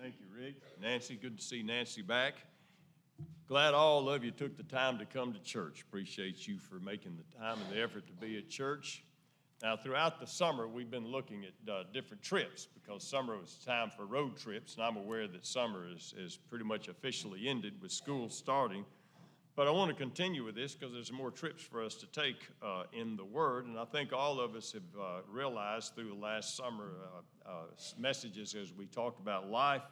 Thank you, Rick. Nancy, good to see Nancy back. Glad all of you took the time to come to church. Appreciate you for making the time and the effort to be at church. Now, throughout the summer, we've been looking at uh, different trips because summer was time for road trips, and I'm aware that summer is, is pretty much officially ended with school starting. But I want to continue with this because there's more trips for us to take uh, in the Word, and I think all of us have uh, realized through the last summer uh, uh, messages as we talked about life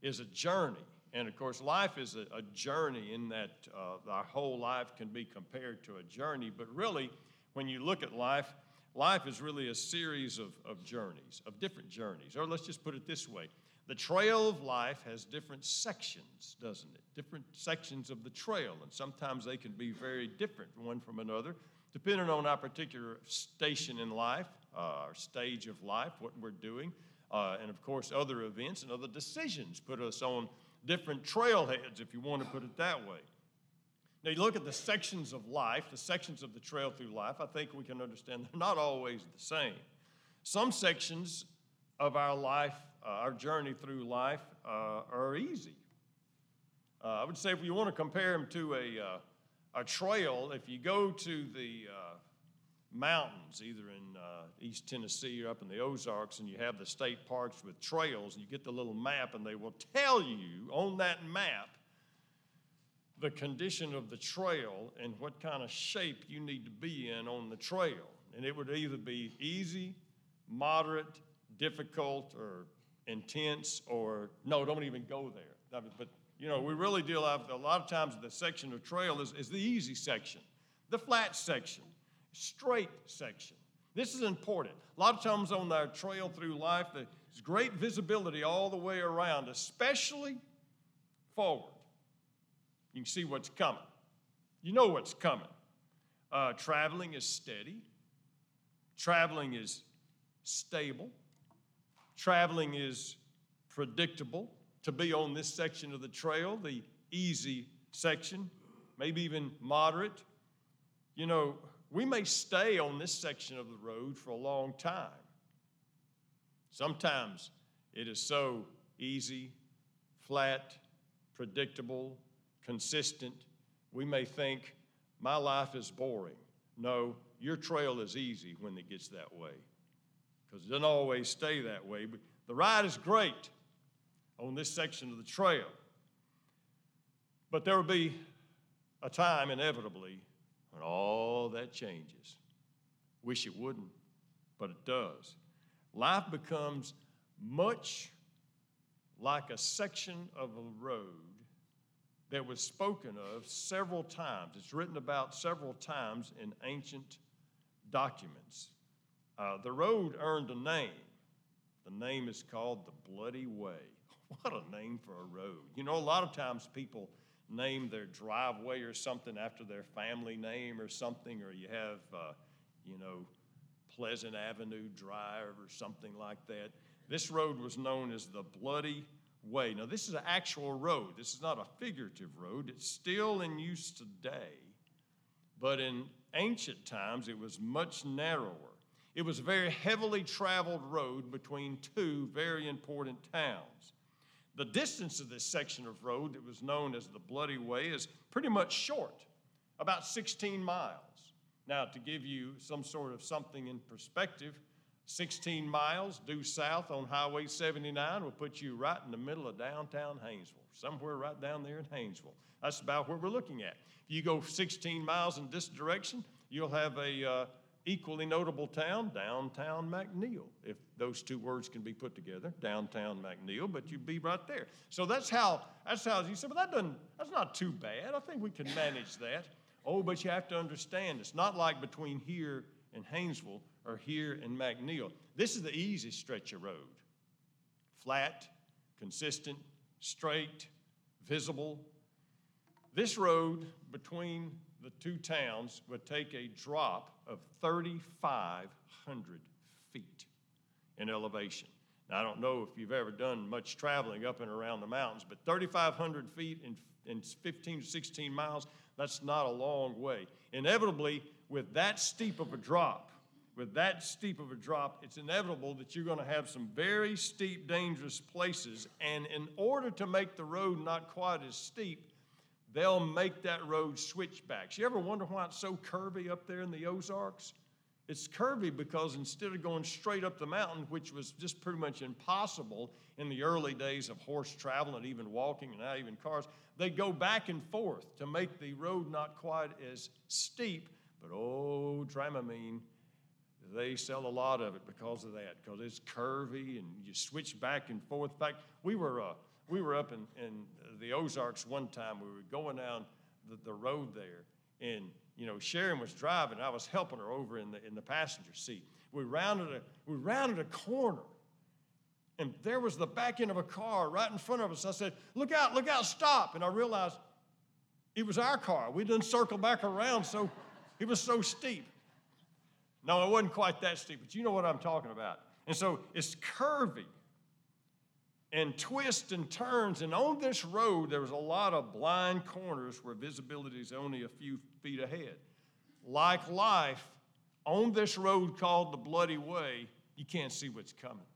is a journey. And of course, life is a, a journey in that uh, our whole life can be compared to a journey, but really, when you look at life, life is really a series of, of journeys, of different journeys. Or let's just put it this way the trail of life has different sections, doesn't it? Different sections of the trail, and sometimes they can be very different one from another, depending on our particular station in life, uh, our stage of life, what we're doing, uh, and of course, other events and other decisions put us on different trailheads, if you want to put it that way. Now, you look at the sections of life, the sections of the trail through life, I think we can understand they're not always the same. Some sections of our life, uh, our journey through life, uh, are easy. Uh, I would say if you want to compare them to a, uh, a trail, if you go to the uh, mountains, either in East Tennessee or up in the Ozarks, and you have the state parks with trails, and you get the little map, and they will tell you on that map the condition of the trail and what kind of shape you need to be in on the trail. And it would either be easy, moderate, difficult, or intense, or no, don't even go there. but, you know, we really deal with a lot of times the section of trail is, is the easy section, the flat section, straight section. This is important. A lot of times on our trail through life, there's great visibility all the way around, especially forward. You can see what's coming. You know what's coming. Uh, traveling is steady, traveling is stable, traveling is predictable. To be on this section of the trail, the easy section, maybe even moderate, you know, we may stay on this section of the road for a long time. Sometimes it is so easy, flat, predictable, consistent, we may think, my life is boring. No, your trail is easy when it gets that way because it doesn't always stay that way. But the ride is great on this section of the trail. But there will be a time, inevitably, when all that changes. Wish it wouldn't, but it does. Life becomes much like a section of a road that was spoken of several times. It's written about several times in ancient documents. Uh, the road earned a name. The name is called the Bloody Way. What a name for a road. You know, a lot of times people name their driveway or something after their family name or something, or you have, uh, you know, Pleasant Avenue Drive or something like that. This road was known as the Bloody way. Now, this is an actual road, this is not a figurative road. It's still in use today, but in ancient times it was much narrower. It was a very heavily traveled road between two very important towns. The distance of this section of road that was known as the Bloody Way is pretty much short, about 16 miles. Now, to give you some sort of something in perspective, 16 miles due south on Highway 79 will put you right in the middle of downtown Haynesville, somewhere right down there in Haynesville. That's about where we're looking at. If you go 16 miles in this direction, you'll have a uh, equally notable town, downtown McNeil, if those two words can be put together, downtown McNeil, but you'd be right there. So that's how, that's how you said, well, that doesn't, that's not too bad. I think we can manage that. Oh, but you have to understand, it's not like between here and Haynesville or here and McNeil. This is the easiest stretch of road flat, consistent, straight, visible. This road between the two towns would take a drop of 3,500 feet in elevation. Now, I don't know if you've ever done much traveling up and around the mountains, but 3,500 feet in, in 15 to 16 miles, that's not a long way. Inevitably, with that steep of a drop, with that steep of a drop, it's inevitable that you're going to have some very steep, dangerous places. And in order to make the road not quite as steep, they'll make that road switchbacks. You ever wonder why it's so curvy up there in the Ozarks? It's curvy because instead of going straight up the mountain, which was just pretty much impossible in the early days of horse travel and even walking and not even cars, they go back and forth to make the road not quite as steep. But oh, Dramamine they sell a lot of it because of that, because it's curvy and you switch back and forth. In fact, we were, uh, we were up in, in the Ozarks one time. We were going down the, the road there, and you know Sharon was driving. I was helping her over in the in the passenger seat. We rounded a we rounded a corner, and there was the back end of a car right in front of us. I said, "Look out! Look out! Stop!" And I realized it was our car. We didn't circle back around, so it was so steep. No, it wasn't quite that steep, but you know what I'm talking about. And so it's curvy and twists and turns. And on this road, there was a lot of blind corners where visibility is only a few feet ahead. Like life, on this road called the Bloody Way, you can't see what's coming.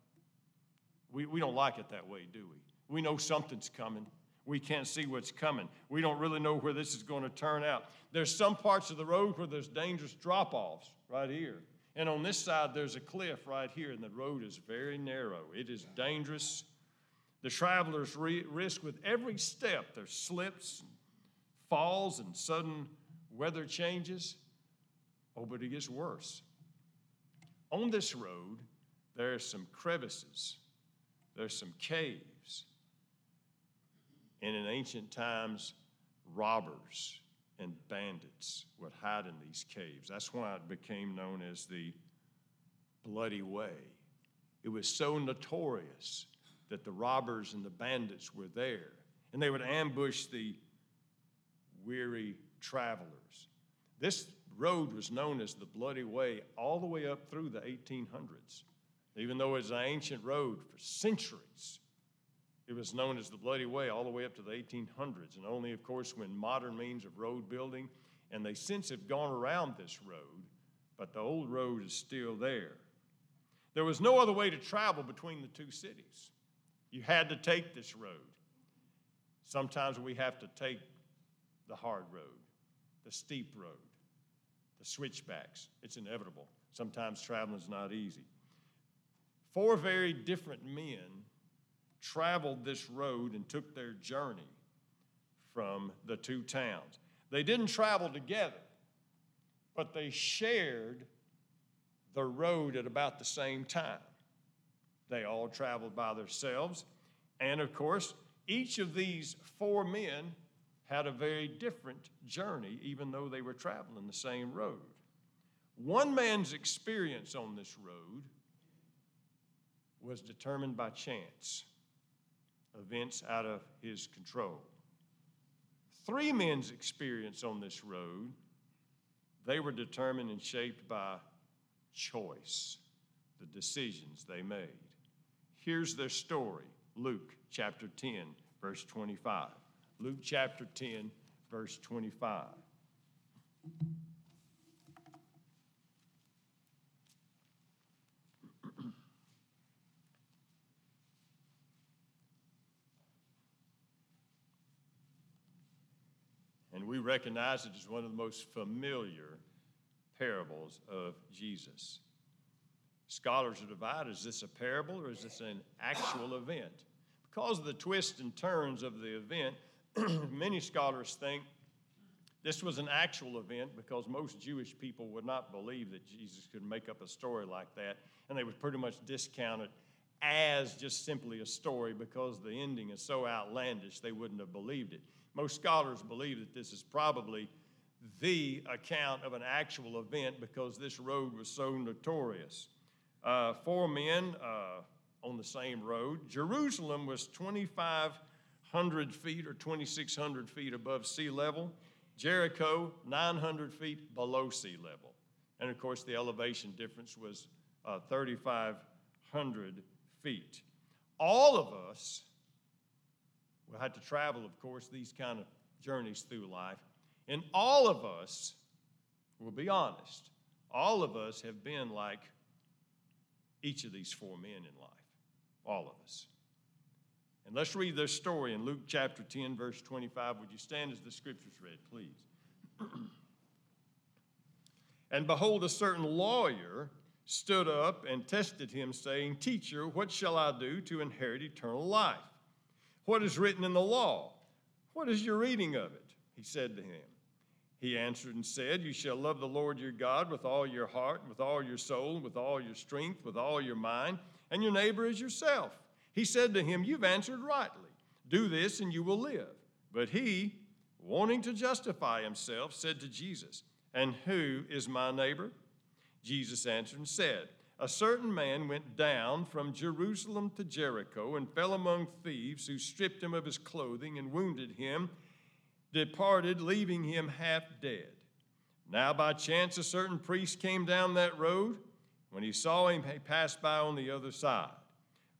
We, we don't like it that way, do we? We know something's coming. We can't see what's coming. We don't really know where this is going to turn out. There's some parts of the road where there's dangerous drop offs right here. And on this side, there's a cliff right here, and the road is very narrow. It is dangerous. The travelers re- risk with every step. There's slips, falls, and sudden weather changes. Oh, but it gets worse. On this road, there are some crevices, there's some caves. And in ancient times, robbers and bandits would hide in these caves. That's why it became known as the Bloody Way. It was so notorious that the robbers and the bandits were there, and they would ambush the weary travelers. This road was known as the Bloody Way all the way up through the 1800s. Even though it was an ancient road for centuries, it was known as the Bloody Way all the way up to the 1800s, and only, of course, when modern means of road building, and they since have gone around this road, but the old road is still there. There was no other way to travel between the two cities. You had to take this road. Sometimes we have to take the hard road, the steep road, the switchbacks. It's inevitable. Sometimes traveling is not easy. Four very different men traveled this road and took their journey from the two towns. They didn't travel together, but they shared the road at about the same time. They all traveled by themselves. And of course, each of these four men had a very different journey, even though they were traveling the same road. One man's experience on this road was determined by chance events out of his control. Three men's experience on this road, they were determined and shaped by choice, the decisions they made. Here's their story Luke chapter 10, verse 25. Luke chapter 10, verse 25. And we recognize it as one of the most familiar parables of Jesus. Scholars are divided is this a parable or is this an actual event? Because of the twists and turns of the event, many scholars think this was an actual event because most Jewish people would not believe that Jesus could make up a story like that, and they would pretty much discount it as just simply a story because the ending is so outlandish they wouldn't have believed it. Most scholars believe that this is probably the account of an actual event because this road was so notorious. Uh, four men uh, on the same road. Jerusalem was 2,500 feet or 2,600 feet above sea level. Jericho, 900 feet below sea level. And of course, the elevation difference was uh, 3,500 feet. All of us will have to travel, of course, these kind of journeys through life. And all of us, we'll be honest, all of us have been like each of these four men in life. All of us. And let's read their story in Luke chapter 10, verse 25. Would you stand as the scriptures read, please? and behold, a certain lawyer stood up and tested him, saying, Teacher, what shall I do to inherit eternal life? What is written in the law? What is your reading of it? He said to him. He answered and said, You shall love the Lord your God with all your heart, with all your soul, with all your strength, with all your mind, and your neighbor as yourself. He said to him, You've answered rightly. Do this and you will live. But he, wanting to justify himself, said to Jesus, And who is my neighbor? Jesus answered and said, A certain man went down from Jerusalem to Jericho and fell among thieves who stripped him of his clothing and wounded him, departed, leaving him half dead. Now, by chance, a certain priest came down that road. When he saw him, he passed by on the other side.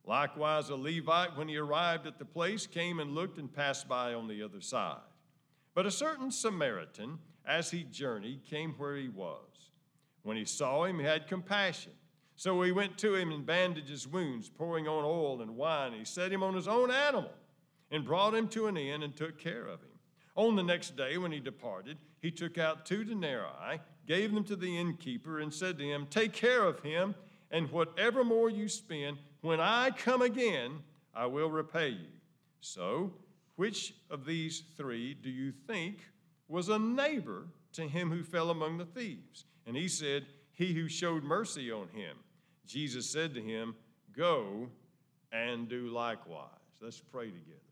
Likewise, a Levite, when he arrived at the place, came and looked and passed by on the other side. But a certain Samaritan, as he journeyed, came where he was. When he saw him, he had compassion. So he went to him and bandaged his wounds, pouring on oil and wine. He set him on his own animal and brought him to an inn and took care of him. On the next day, when he departed, he took out two denarii, gave them to the innkeeper, and said to him, Take care of him, and whatever more you spend, when I come again, I will repay you. So, which of these three do you think was a neighbor to him who fell among the thieves? And he said, He who showed mercy on him. Jesus said to him, Go and do likewise. Let's pray together.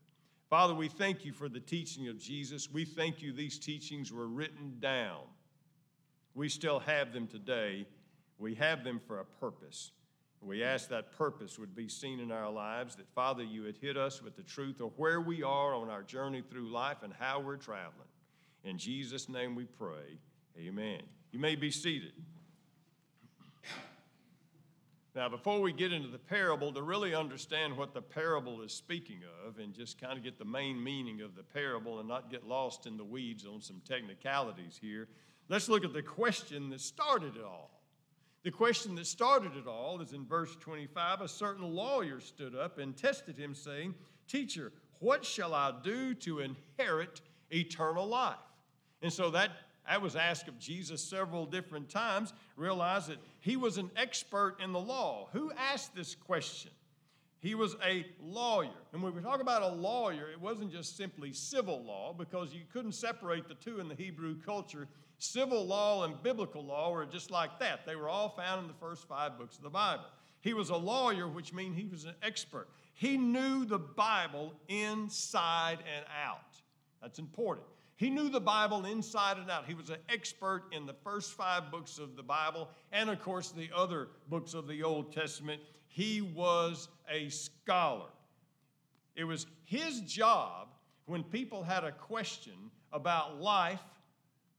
Father, we thank you for the teaching of Jesus. We thank you these teachings were written down. We still have them today. We have them for a purpose. We ask that purpose would be seen in our lives, that Father, you had hit us with the truth of where we are on our journey through life and how we're traveling. In Jesus' name we pray. Amen. You may be seated. Now, before we get into the parable, to really understand what the parable is speaking of and just kind of get the main meaning of the parable and not get lost in the weeds on some technicalities here, let's look at the question that started it all. The question that started it all is in verse 25 a certain lawyer stood up and tested him, saying, Teacher, what shall I do to inherit eternal life? And so that I was asked of Jesus several different times, realized that he was an expert in the law. Who asked this question? He was a lawyer. And when we talk about a lawyer, it wasn't just simply civil law because you couldn't separate the two in the Hebrew culture. Civil law and biblical law were just like that. They were all found in the first five books of the Bible. He was a lawyer, which means he was an expert. He knew the Bible inside and out. That's important. He knew the Bible inside and out. He was an expert in the first five books of the Bible and, of course, the other books of the Old Testament. He was a scholar. It was his job when people had a question about life,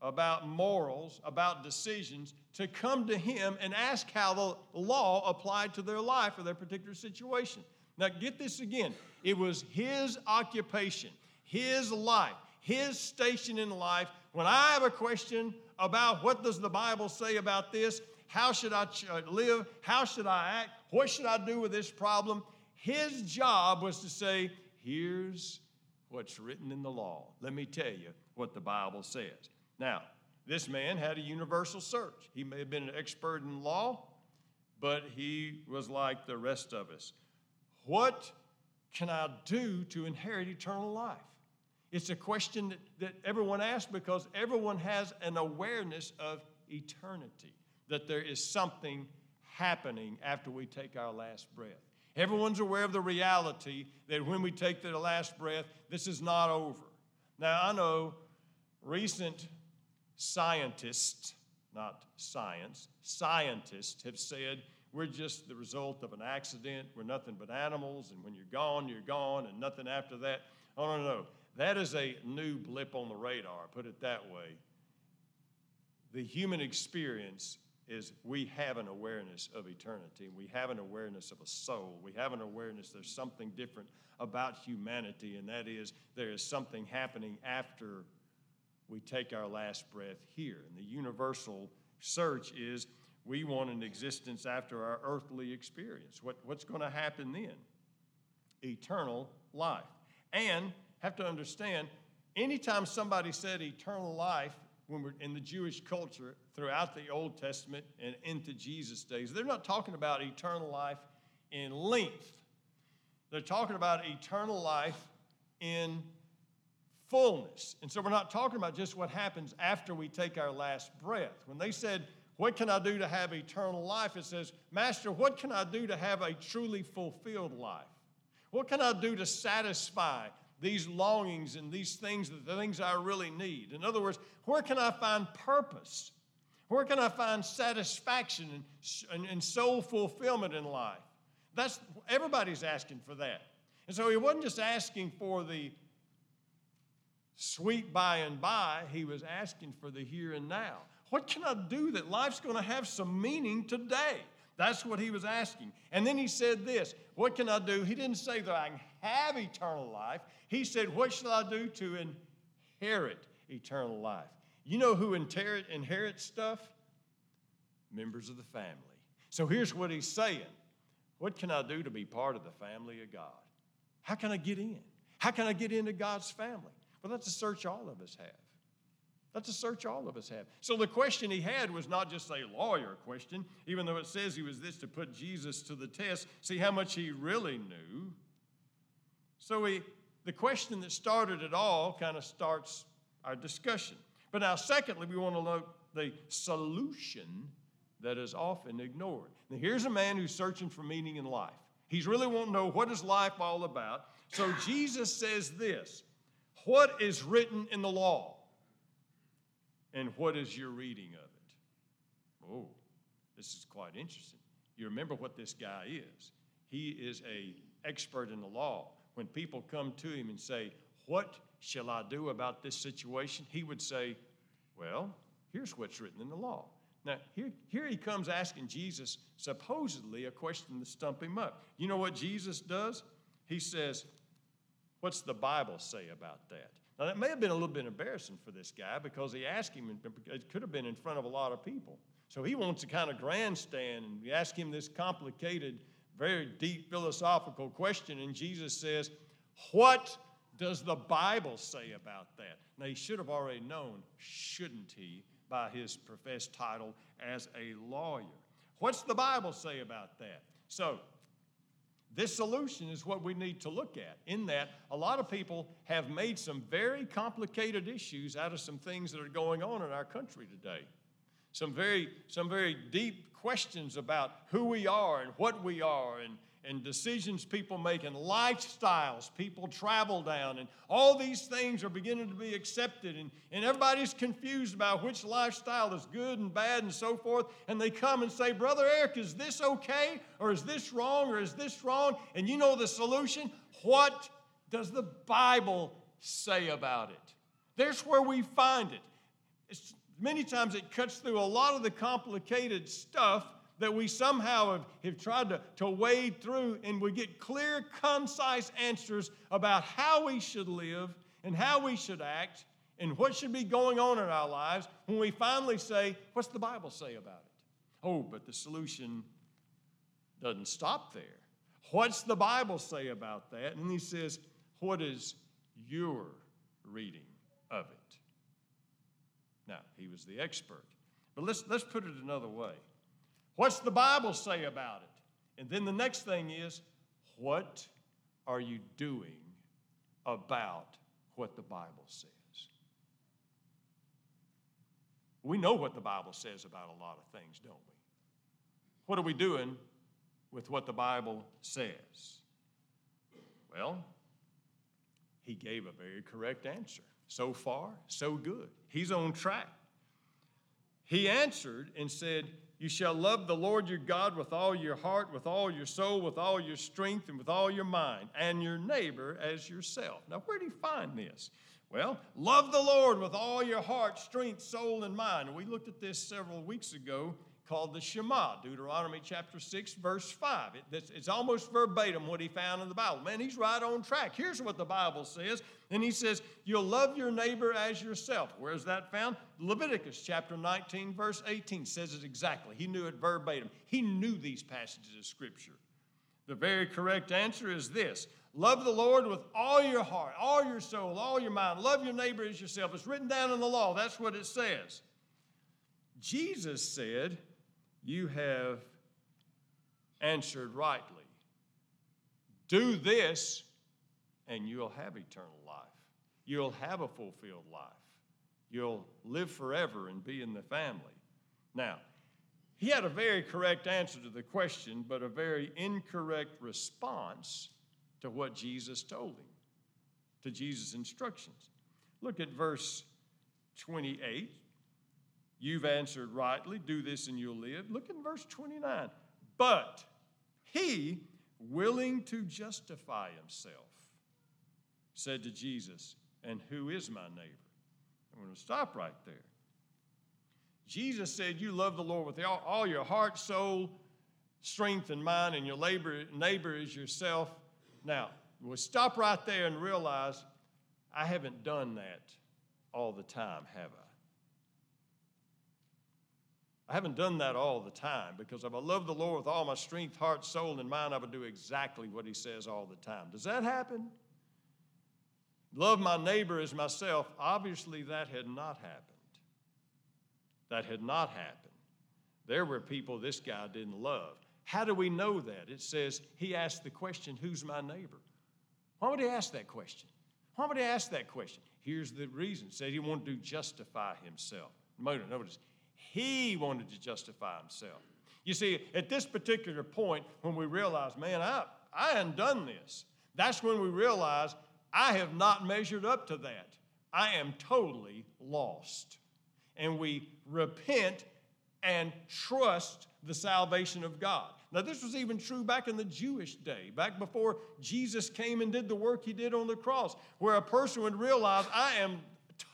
about morals, about decisions, to come to him and ask how the law applied to their life or their particular situation. Now, get this again. It was his occupation, his life his station in life. When I have a question about what does the Bible say about this, how should I uh, live, how should I act, what should I do with this problem, his job was to say, here's what's written in the law. Let me tell you what the Bible says. Now, this man had a universal search. He may have been an expert in law, but he was like the rest of us. What can I do to inherit eternal life? It's a question that, that everyone asks because everyone has an awareness of eternity, that there is something happening after we take our last breath. Everyone's aware of the reality that when we take the last breath, this is not over. Now, I know recent scientists, not science, scientists have said we're just the result of an accident. We're nothing but animals, and when you're gone, you're gone, and nothing after that. Oh, no, no, no. That is a new blip on the radar, put it that way. The human experience is we have an awareness of eternity. We have an awareness of a soul. We have an awareness there's something different about humanity, and that is there is something happening after we take our last breath here. And the universal search is we want an existence after our earthly experience. What, what's going to happen then? Eternal life. And have to understand, anytime somebody said eternal life, when we're in the Jewish culture throughout the Old Testament and into Jesus' days, they're not talking about eternal life in length. They're talking about eternal life in fullness. And so we're not talking about just what happens after we take our last breath. When they said, What can I do to have eternal life? It says, Master, what can I do to have a truly fulfilled life? What can I do to satisfy these longings and these things, the things I really need? In other words, where can I find purpose? Where can I find satisfaction and, and, soul fulfillment in life? That's everybody's asking for that. And so he wasn't just asking for the sweet by and by, he was asking for the here and now. What can I do that life's going to have some meaning today? That's what he was asking. And then he said this What can I do? He didn't say that I can have eternal life. He said, What shall I do to inherit eternal life? You know who inherit, inherits stuff? Members of the family. So here's what he's saying What can I do to be part of the family of God? How can I get in? How can I get into God's family? Well, that's a search all of us have. That's a search all of us have. So the question he had was not just a lawyer question, even though it says he was this to put Jesus to the test, see how much he really knew. So he, the question that started it all kind of starts our discussion. But now, secondly, we want to look the solution that is often ignored. Now, here's a man who's searching for meaning in life. He's really wanting to know what is life all about. So Jesus says this What is written in the law? And what is your reading of it? Oh, this is quite interesting. You remember what this guy is. He is a expert in the law. When people come to him and say, What shall I do about this situation? He would say, Well, here's what's written in the law. Now, here, here he comes asking Jesus supposedly a question to stump him up. You know what Jesus does? He says, What's the Bible say about that? Now, that may have been a little bit embarrassing for this guy because he asked him, it could have been in front of a lot of people. So he wants to kind of grandstand and ask him this complicated, very deep philosophical question. And Jesus says, What does the Bible say about that? Now, he should have already known, shouldn't he, by his professed title as a lawyer. What's the Bible say about that? So, this solution is what we need to look at. In that, a lot of people have made some very complicated issues out of some things that are going on in our country today. Some very, some very deep questions about who we are and what we are and and decisions people make and lifestyles people travel down and all these things are beginning to be accepted and, and everybody's confused about which lifestyle is good and bad and so forth. And they come and say brother eric is this okay? Or is this wrong? Or is this wrong? And you know the solution? What does the bible say about it? There's where we find it. It's, many times it cuts through a lot of the complicated stuff that we somehow have, have tried to, to wade through and we get clear, concise answers about how we should live and how we should act and what should be going on in our lives when we finally say, What's the Bible say about it? Oh, but the solution doesn't stop there. What's the Bible say about that? And he says, What is your reading of it? Now, he was the expert. But let's, let's put it another way. What's the Bible say about it? And then the next thing is, what are you doing about what the Bible says? We know what the Bible says about a lot of things, don't we? What are we doing with what the Bible says? Well, he gave a very correct answer. So far, so good. He's on track. He answered and said, you shall love the Lord your God with all your heart, with all your soul, with all your strength, and with all your mind, and your neighbor as yourself. Now, where do you find this? Well, love the Lord with all your heart, strength, soul, and mind. We looked at this several weeks ago. called the Shema, Deuteronomy chapter 6, verse 5. It, it's almost verbatim what he found in the Bible. Man, he's right on track. Here's what the Bible says. And he says, You'll love your neighbor as yourself. Where's that found? Leviticus chapter 19, verse 18 says it exactly. He knew it verbatim. He knew these passages of Scripture. The very correct answer is this Love the Lord with all your heart, all your soul, all your mind. Love your neighbor as yourself. It's written down in the law. That's what it says. Jesus said, You have answered rightly. Do this, and you'll have eternal life. You'll have a fulfilled life. You'll live forever and be in the family. Now, he had a very correct answer to the question, but a very incorrect response to what Jesus told him, to Jesus' instructions. Look at verse 28. You've answered rightly, do this and you'll live. Look at verse 29. But he, willing to justify himself, said to Jesus, And who is my neighbor? I'm going to stop right there. Jesus said, You love the Lord with all, your heart, soul, strength, and mind, and your labor, neighbor is yourself. Now, we'll stop right there and realize I haven't done that all the time, have I? I haven't done that all the time because if I love the Lord with all my strength, heart, soul, and mind, I would do exactly what He says all the time. Does that happen? Love my neighbor as myself. Obviously, that had not happened that had not happened. There were people this guy didn't love. How do we know that? It says he asked the question, Who's my neighbor? Why would he ask that question? Why would he ask that question? Here's the reason. Said he wanted to justify himself. Notice, he wanted to justify himself. You see, at this particular point, when we realize, man, I, I hadn't done this, that's when we realize I have not measured up to that. I am totally lost and we repent and trust the salvation of God. Now, this was even true back in the Jewish day, back before Jesus came and did the work he did on the cross, where a person would realize, I am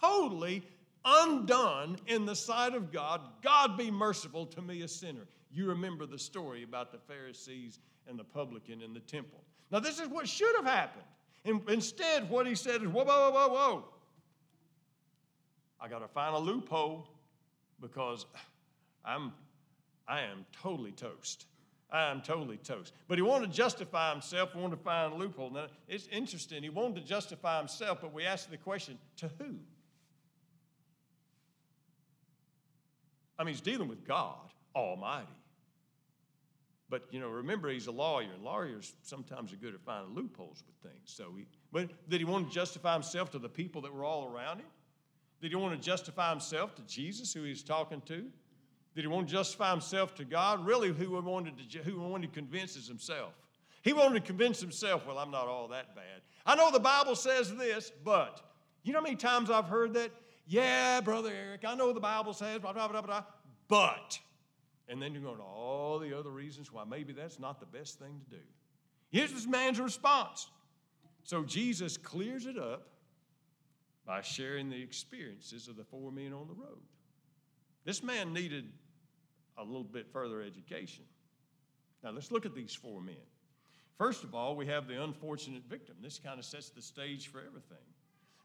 totally undone in the sight of God. God be merciful to me, a sinner. You remember the story about the Pharisees and the publican in the temple. Now, this is what should have happened. And instead, what he said is, whoa, whoa, whoa, whoa. I got to find a loophole because I'm, I am totally toast. I am totally toast. But he wanted to justify himself, wanted to find a loophole. Now, it's interesting. He wanted to justify himself, but we asked the question to who? I mean, he's dealing with God Almighty. But, you know, remember, he's a lawyer, and lawyers sometimes are good at finding loopholes with things. So he, but did he want to justify himself to the people that were all around him? Did he want to justify himself to Jesus, who he was talking to? Did he want to justify himself to God? Really, who wanted to, who wanted to convince is himself. He wanted to convince himself, well, I'm not all that bad. I know the Bible says this, but you know how many times I've heard that? Yeah, Brother Eric, I know the Bible says, blah, blah, blah, blah, but. And then you're going to all the other reasons why maybe that's not the best thing to do. Here's this man's response. So Jesus clears it up by sharing the experiences of the four men on the road. This man needed a little bit further education. Now, let's look at these four men. First of all, we have the unfortunate victim. This kind of sets the stage for everything.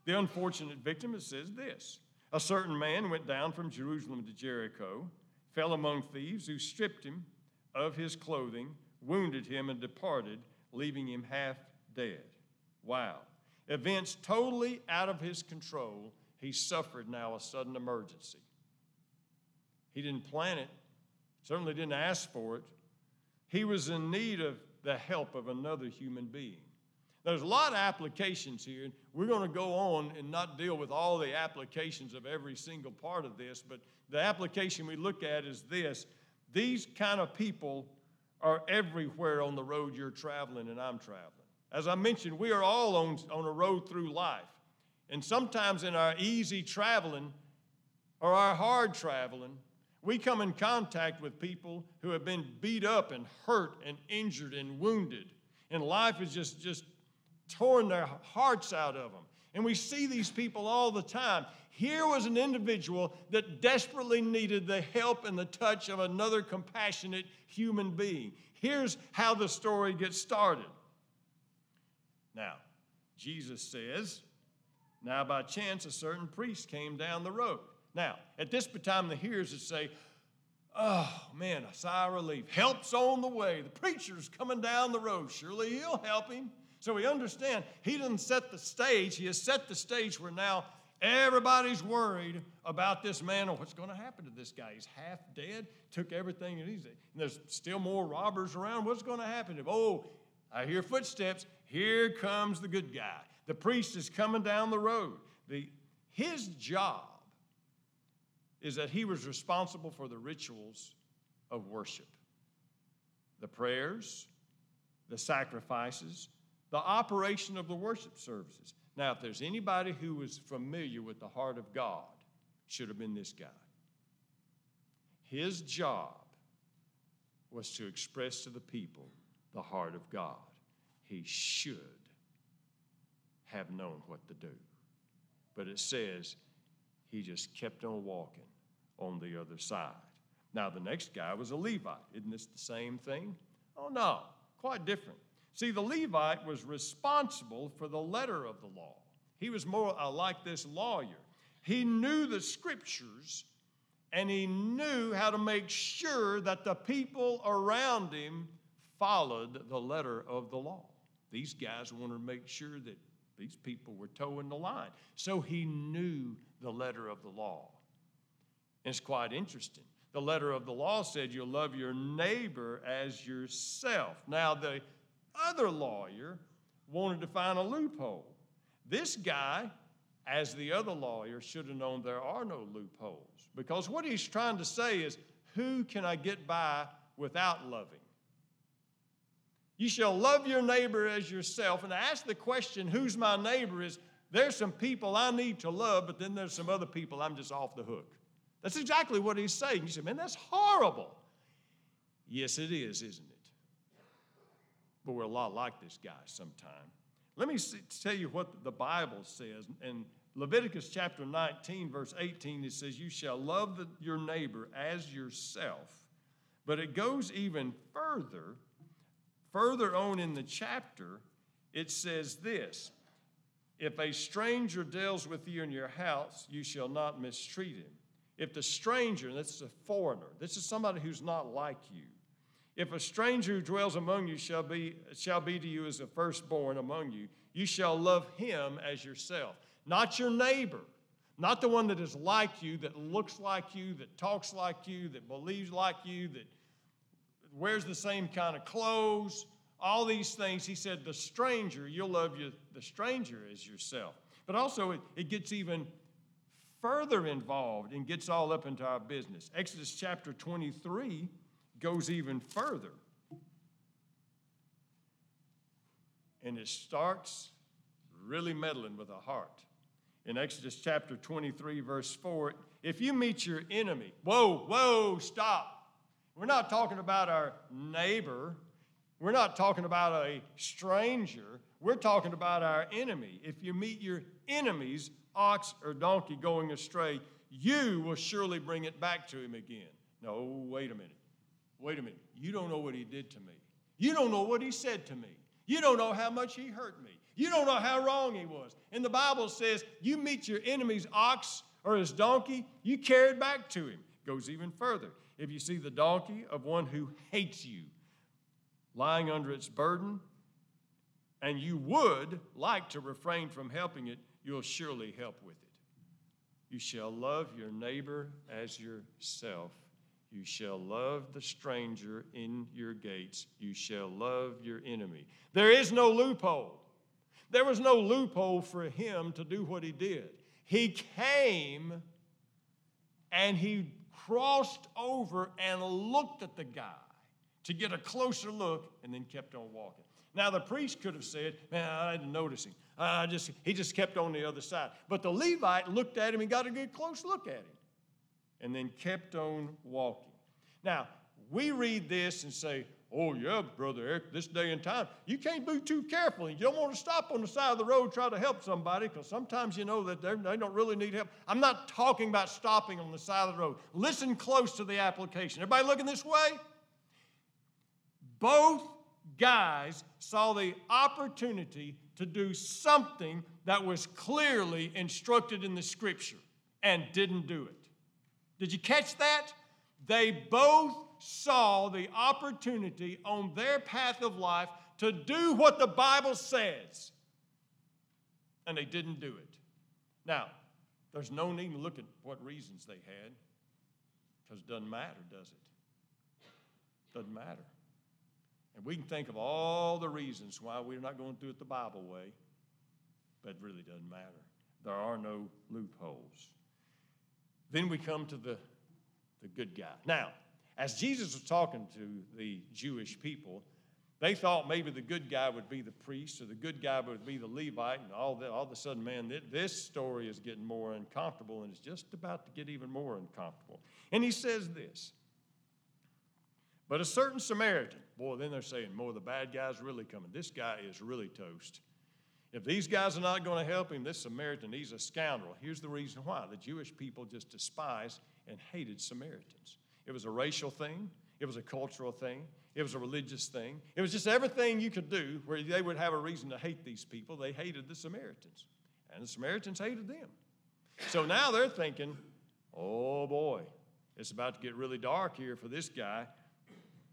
The unfortunate victim, it says this A certain man went down from Jerusalem to Jericho, fell among thieves who stripped him of his clothing, wounded him, and departed, leaving him half dead. Wow events totally out of his control, he suffered now a sudden emergency. He didn't plan it, certainly didn't ask for it. He was in need of the help of another human being. There's a lot of applications here. We're going to go on and not deal with all the applications of every single part of this, but the application we look at is this these kind of people are everywhere on the road you're traveling and I'm traveling. As I mentioned, we are all on, on a road through life. And sometimes in our easy traveling or our hard traveling, we come in contact with people who have been beat up and hurt and injured and wounded. And life is just, just torn their hearts out of them. And we see these people all the time. Here was an individual that desperately needed the help and the touch of another compassionate human being. Here's how the story gets started. Now, Jesus says, Now by chance a certain priest came down the road. Now, at this time, the hearers would say, Oh man, a sigh of relief. Help's on the way. The preacher's coming down the road. Surely he'll help him. So we understand he didn't set the stage. He has set the stage where now everybody's worried about this man or what's going to happen to this guy. He's half dead, took everything, and, he's, and there's still more robbers around. What's going to happen him? Oh, I hear footsteps. Here comes the good guy. The priest is coming down the road. The, his job is that he was responsible for the rituals of worship the prayers, the sacrifices, the operation of the worship services. Now, if there's anybody who was familiar with the heart of God, should have been this guy. His job was to express to the people the heart of God. He should have known what to do. But it says he just kept on walking on the other side. Now, the next guy was a Levite. Isn't this the same thing? Oh, no, quite different. See, the Levite was responsible for the letter of the law. He was more uh, like this lawyer. He knew the scriptures and he knew how to make sure that the people around him followed the letter of the law. These guys wanted to make sure that these people were toeing the line. So he knew the letter of the law. And it's quite interesting. The letter of the law said you'll love your neighbor as yourself. Now, the other lawyer wanted to find a loophole. This guy, as the other lawyer, should have known there are no loopholes because what he's trying to say is, who can I get by without loving? You shall love your neighbor as yourself. And to ask the question, who's my neighbor, is there's some people I need to love, but then there's some other people I'm just off the hook. That's exactly what he's saying. You say, man, that's horrible. Yes, it is, isn't it? But we're a lot like this guy sometime. Let me see, tell you what the Bible says. In Leviticus chapter 19, verse 18, it says, You shall love the, your neighbor as yourself. But it goes even further. Further on in the chapter, it says this If a stranger deals with you in your house, you shall not mistreat him. If the stranger, this is a foreigner, this is somebody who's not like you, if a stranger who dwells among you shall be, shall be to you as a firstborn among you, you shall love him as yourself. Not your neighbor, not the one that is like you, that looks like you, that talks like you, that believes like you, that wears the same kind of clothes, all these things. He said, the stranger, you'll love you, the stranger as yourself. But also, it, it gets even further involved and gets all up into our business. Exodus chapter 23 goes even further. And it starts really meddling with the heart. In Exodus chapter 23, verse 4, if you meet your enemy, whoa, whoa, stop. We're not talking about our neighbor. We're not talking about a stranger. We're talking about our enemy. If you meet your enemy's ox or donkey going astray, you will surely bring it back to him again. No, wait a minute. Wait a minute, you don't know what he did to me. You don't know what he said to me. You don't know how much he hurt me. You don't know how wrong he was. And the Bible says, you meet your enemy's ox or his donkey, you carry it back to him. It Goes even further. If you see the donkey of one who hates you lying under its burden, and you would like to refrain from helping it, you'll surely help with it. You shall love your neighbor as yourself. You shall love the stranger in your gates. You shall love your enemy. There is no loophole. There was no loophole for him to do what he did. He came and he crossed over and looked at the guy to get a closer look and then kept on walking. Now, the priest could have said, Man, I didn't notice him. I just, he just kept on the other side. But the Levite looked at him and got a good close look at him and then kept on walking. Now, we read this and say, Oh, yeah, Brother Eric, this day and time, you can't be too careful. You don't want to stop on the side of the road try to help somebody because sometimes you know that they don't really need help. I'm not talking about stopping on the side of the road. Listen close to the application. Everybody looking this way? Both guys saw the opportunity to do something that was clearly instructed in the scripture and didn't do it. Did you catch that? They both saw the opportunity on their path of life to do what the Bible says, and they didn't do it. Now, there's no need to look at what reasons they had, because it doesn't matter, does it? Doesn't matter. And we can think of all the reasons why we're not going to do it the Bible way, but it really doesn't matter. There are no loopholes. Then we come to the, the good guy. Now, as Jesus was talking to the Jewish people, they thought maybe the good guy would be the priest or the good guy would be the Levite, and all, all of a sudden, man, this story is getting more uncomfortable, and it's just about to get even more uncomfortable. And he says this But a certain Samaritan, boy, then they're saying, more the bad guy's really coming. This guy is really toast. If these guys are not going to help him, this Samaritan, he's a scoundrel. Here's the reason why the Jewish people just despised and hated Samaritans. It was a racial thing, it was a cultural thing, it was a religious thing. It was just everything you could do where they would have a reason to hate these people. They hated the Samaritans, and the Samaritans hated them. So now they're thinking, oh boy, it's about to get really dark here for this guy.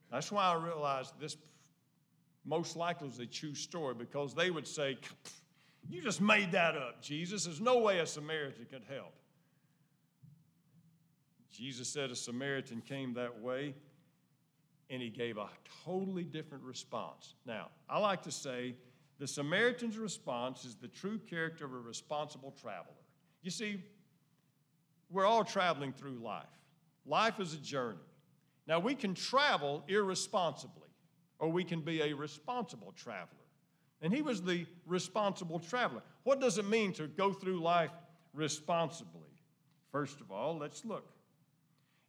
That's why I realized this most likely was a true story because they would say, You just made that up, Jesus. There's no way a Samaritan could help. Jesus said a Samaritan came that way and he gave a totally different response. Now, I like to say the Samaritan's response is the true character of a responsible traveler. You see, we're all traveling through life. Life is a journey. Now, we can travel irresponsibly, or we can be a responsible traveler. And he was the responsible traveler. What does it mean to go through life responsibly? First of all, let's look.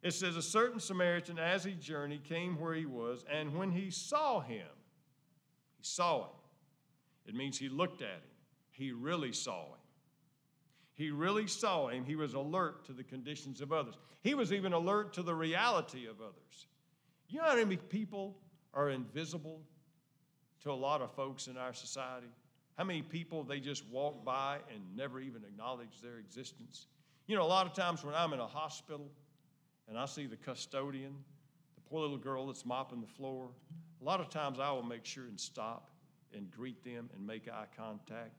It says, A certain Samaritan, as he journeyed, came where he was, and when he saw him, he saw him. It means he looked at him. He really saw him. He really saw him. He was alert to the conditions of others. He was even alert to the reality of others. You know how many people are invisible to a lot of folks in our society? How many people they just walk by and never even acknowledge their existence? You know, a lot of times when I'm in a hospital, and I see the custodian, the poor little girl that's mopping the floor, a lot of times I will make sure and stop and greet them and make eye contact,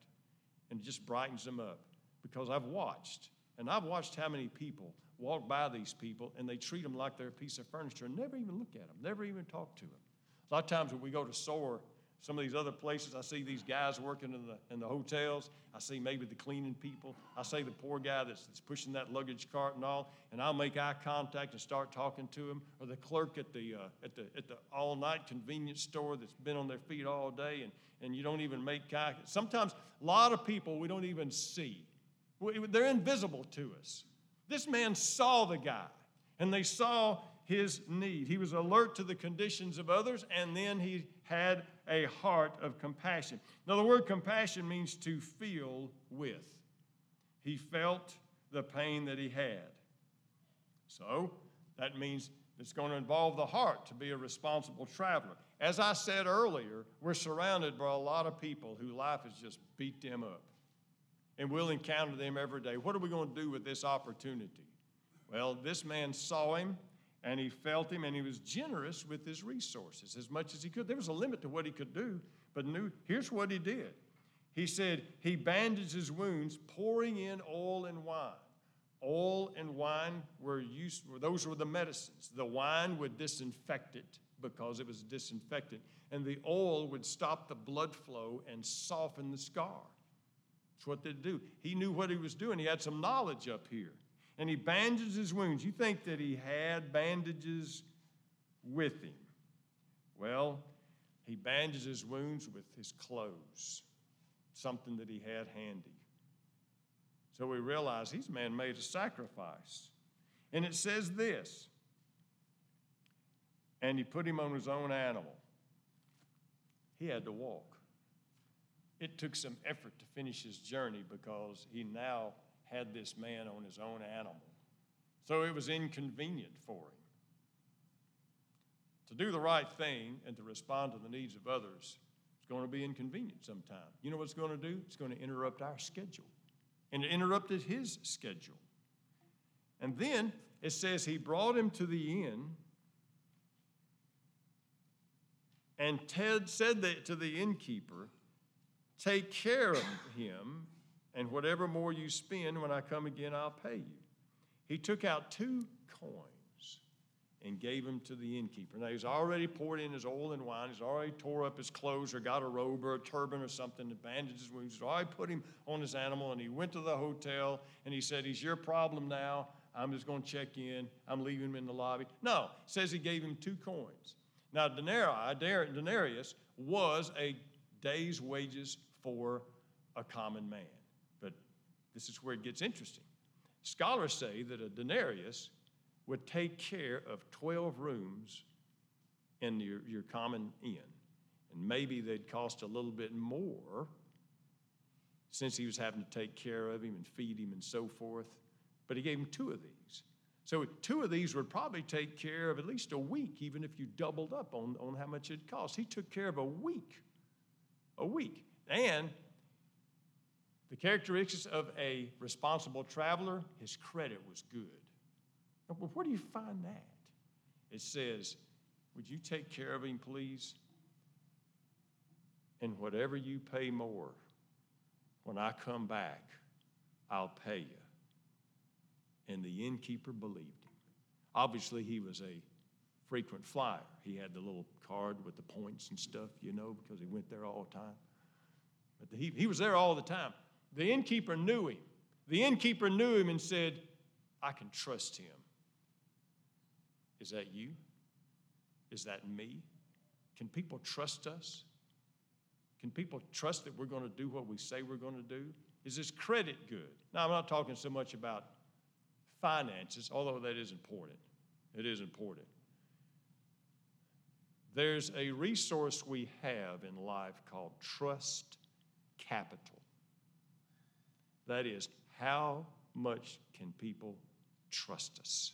and it just brightens them up because I've watched, and I've watched how many people walk by these people and they treat them like they're a piece of furniture and never even look at them, never even talk to them. A lot of times when we go to SOAR some of these other places, I see these guys working in the, in the hotels. I see maybe the cleaning people. I see the poor guy that's, that's pushing that luggage cart and all, and I'll make eye contact and start talking to him. Or the clerk at the, uh, at the, at the all night convenience store that's been on their feet all day, and, and you don't even make eye Sometimes a lot of people we don't even see, they're invisible to us. This man saw the guy, and they saw his need. He was alert to the conditions of others, and then he had a heart of compassion. Now, the word compassion means to feel with. He felt the pain that he had. So, that means it's going to involve the heart to be a responsible traveler. As I said earlier, we're surrounded by a lot of people whose life has just beat them up. And we'll encounter them every day. What are we going to do with this opportunity? Well, this man saw him and he felt him and he was generous with his resources as much as he could. There was a limit to what he could do, but knew here's what he did. He said he bandaged his wounds, pouring in oil and wine. Oil and wine were used, those were the medicines. The wine would disinfect it because it was disinfectant, and the oil would stop the blood flow and soften the scar. That's what they do. He knew what he was doing. He had some knowledge up here and he bandages his wounds. You think that he had bandages with him. Well, he bandages his wounds with his clothes, something that he had handy. So we realize he's man made a sacrifice. And it says this and he put him on his own animal. he had to walk. It took some effort to finish his journey because he now had this man on his own animal. So it was inconvenient for him. To do the right thing and to respond to the needs of others is going to be inconvenient sometime. You know what it's going to do? It's going to interrupt our schedule. And it interrupted his schedule. And then it says he brought him to the inn, and Ted said that to the innkeeper, Take care of him, and whatever more you spend when I come again, I'll pay you. He took out two coins and gave them to the innkeeper. Now, he's already poured in his oil and wine. He's already tore up his clothes or got a robe or a turban or something to bandage his wounds. He's already put him on his animal, and he went to the hotel and he said, He's your problem now. I'm just going to check in. I'm leaving him in the lobby. No, says he gave him two coins. Now, denarius was a day's wages for a common man. This is where it gets interesting. Scholars say that a denarius would take care of 12 rooms in your, your common inn. And maybe they'd cost a little bit more since he was having to take care of him and feed him and so forth. But he gave him two of these. So two of these would probably take care of at least a week, even if you doubled up on, on how much it cost. He took care of a week. A week. And the characteristics of a responsible traveler, his credit was good. Well, where do you find that? It says, Would you take care of him, please? And whatever you pay more, when I come back, I'll pay you. And the innkeeper believed him. Obviously, he was a frequent flyer. He had the little card with the points and stuff, you know, because he went there all the time. But he, he was there all the time. The innkeeper knew him. The innkeeper knew him and said, I can trust him. Is that you? Is that me? Can people trust us? Can people trust that we're going to do what we say we're going to do? Is this credit good? Now, I'm not talking so much about finances, although that is important. It is important. There's a resource we have in life called trust capital. That is, how much can people trust us?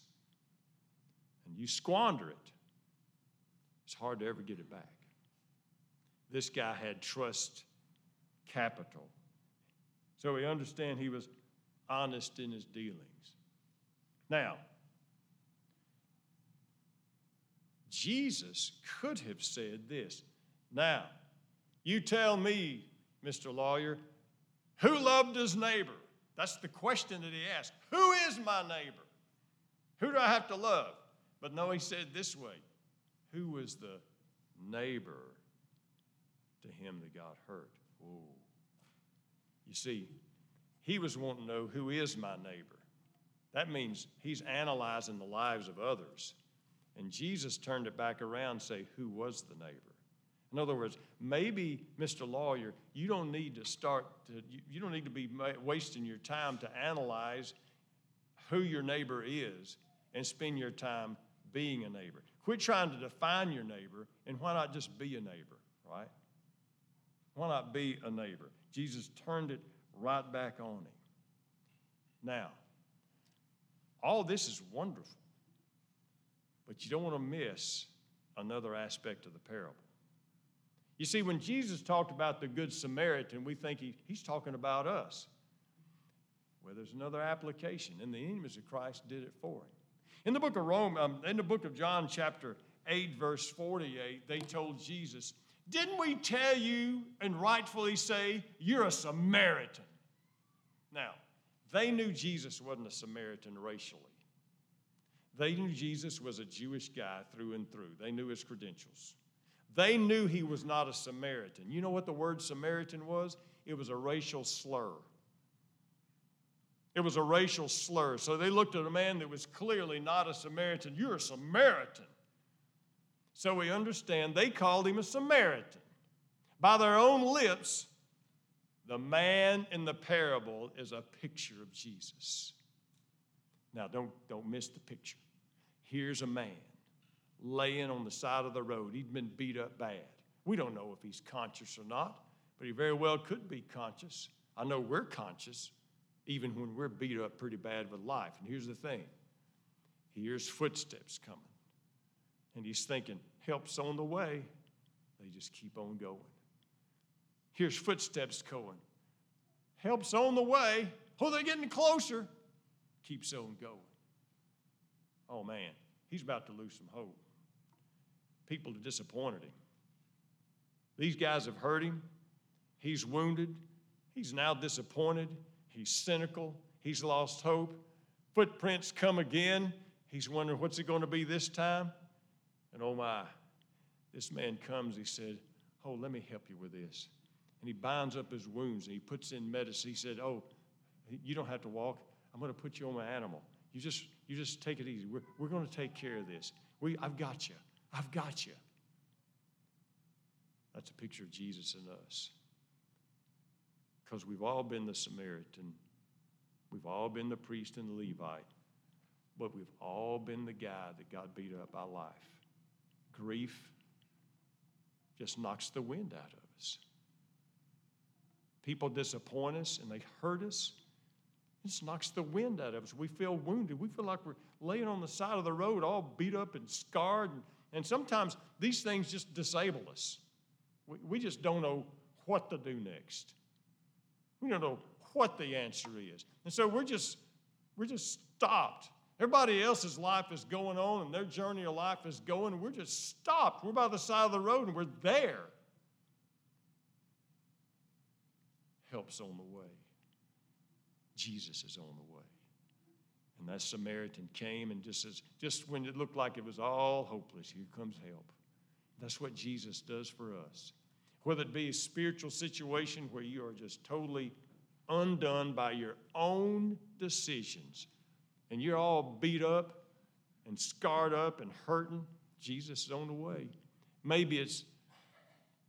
And you squander it, it's hard to ever get it back. This guy had trust capital. So we understand he was honest in his dealings. Now, Jesus could have said this. Now, you tell me, Mr. Lawyer, who loved his neighbor? That's the question that he asked. Who is my neighbor? Who do I have to love? But no, he said this way Who was the neighbor to him that got hurt? You see, he was wanting to know who is my neighbor. That means he's analyzing the lives of others. And Jesus turned it back around and say, Who was the neighbor? In other words, maybe, Mr. Lawyer, you don't need to start to, you don't need to be wasting your time to analyze who your neighbor is and spend your time being a neighbor. Quit trying to define your neighbor and why not just be a neighbor, right? Why not be a neighbor? Jesus turned it right back on him. Now, all this is wonderful, but you don't want to miss another aspect of the parable. You see, when Jesus talked about the Good Samaritan, we think he, he's talking about us. Well, there's another application, and the enemies of Christ did it for him. In the book of Rome, um, in the book of John, chapter 8, verse 48, they told Jesus, Didn't we tell you and rightfully say, You're a Samaritan? Now, they knew Jesus wasn't a Samaritan racially. They knew Jesus was a Jewish guy through and through. They knew his credentials. They knew he was not a Samaritan. You know what the word Samaritan was? It was a racial slur. It was a racial slur. So they looked at a man that was clearly not a Samaritan. You're a Samaritan. So we understand they called him a Samaritan. By their own lips, the man in the parable is a picture of Jesus. Now, don't, don't miss the picture. Here's a man laying on the side of the road. He'd been beat up bad, We don't know if he's conscious or not, but he very well could be conscious. I know we're conscious, even when we're beat up pretty bad with life. And here's the thing he hears footsteps coming, and he's thinking, help's on the way. They just keep on going. Here's footsteps going. Help's on the way. Oh, they're getting closer. Keeps on going. Oh man, he's about to lose some hope. People have disappointed him. These guys have hurt him. He's wounded. He's now disappointed. He's cynical. He's lost hope. Footprints come again. He's wondering what's it going to be this time. And oh my, this man comes. He said, Oh, let me help you with this. And he binds up his wounds and he puts in medicine. He said, Oh, you don't have to walk. I'm going to put you on my animal. You just, you just take it easy. We're, we're going to take care of this. We, I've got you. I've got you. That's a picture of Jesus in us. Because we've all been the Samaritan, we've all been the priest and the Levite, but we've all been the guy that got beat up by life. Grief just knocks the wind out of us. People disappoint us and they hurt us. It just knocks the wind out of us. We feel wounded. We feel like we're laying on the side of the road, all beat up and scarred. And, and sometimes these things just disable us. We, we just don't know what to do next. We don't know what the answer is. And so we're just, we're just stopped. Everybody else's life is going on and their journey of life is going, we're just stopped. We're by the side of the road and we're there. Help's on the way. Jesus is on the way. And that Samaritan came and just as just when it looked like it was all hopeless, here comes help. That's what Jesus does for us. Whether it be a spiritual situation where you are just totally undone by your own decisions and you're all beat up and scarred up and hurting, Jesus is on the way. Maybe it's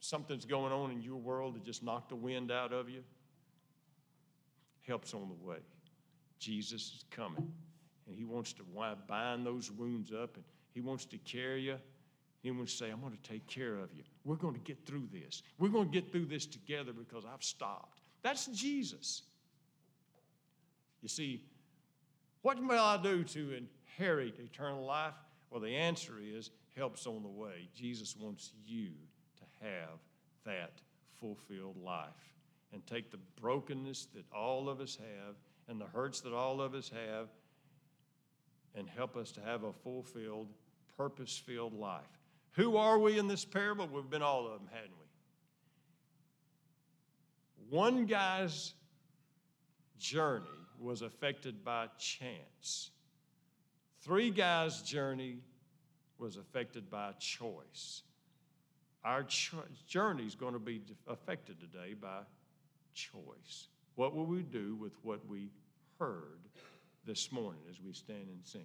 something's going on in your world that just knocked the wind out of you. Help's on the way. Jesus is coming, and He wants to bind those wounds up, and He wants to carry you. He wants to say, I'm going to take care of you. We're going to get through this. We're going to get through this together because I've stopped. That's Jesus. You see, what will I do to inherit eternal life? Well, the answer is help's on the way. Jesus wants you to have that fulfilled life and take the brokenness that all of us have and the hurts that all of us have and help us to have a fulfilled, purpose filled life. Who are we in this parable? We've been all of them, hadn't we? One guy's journey was affected by chance. Three guys' journey was affected by choice. Our cho- journey is going to be affected today by choice. What will we do with what we heard this morning as we stand and sing?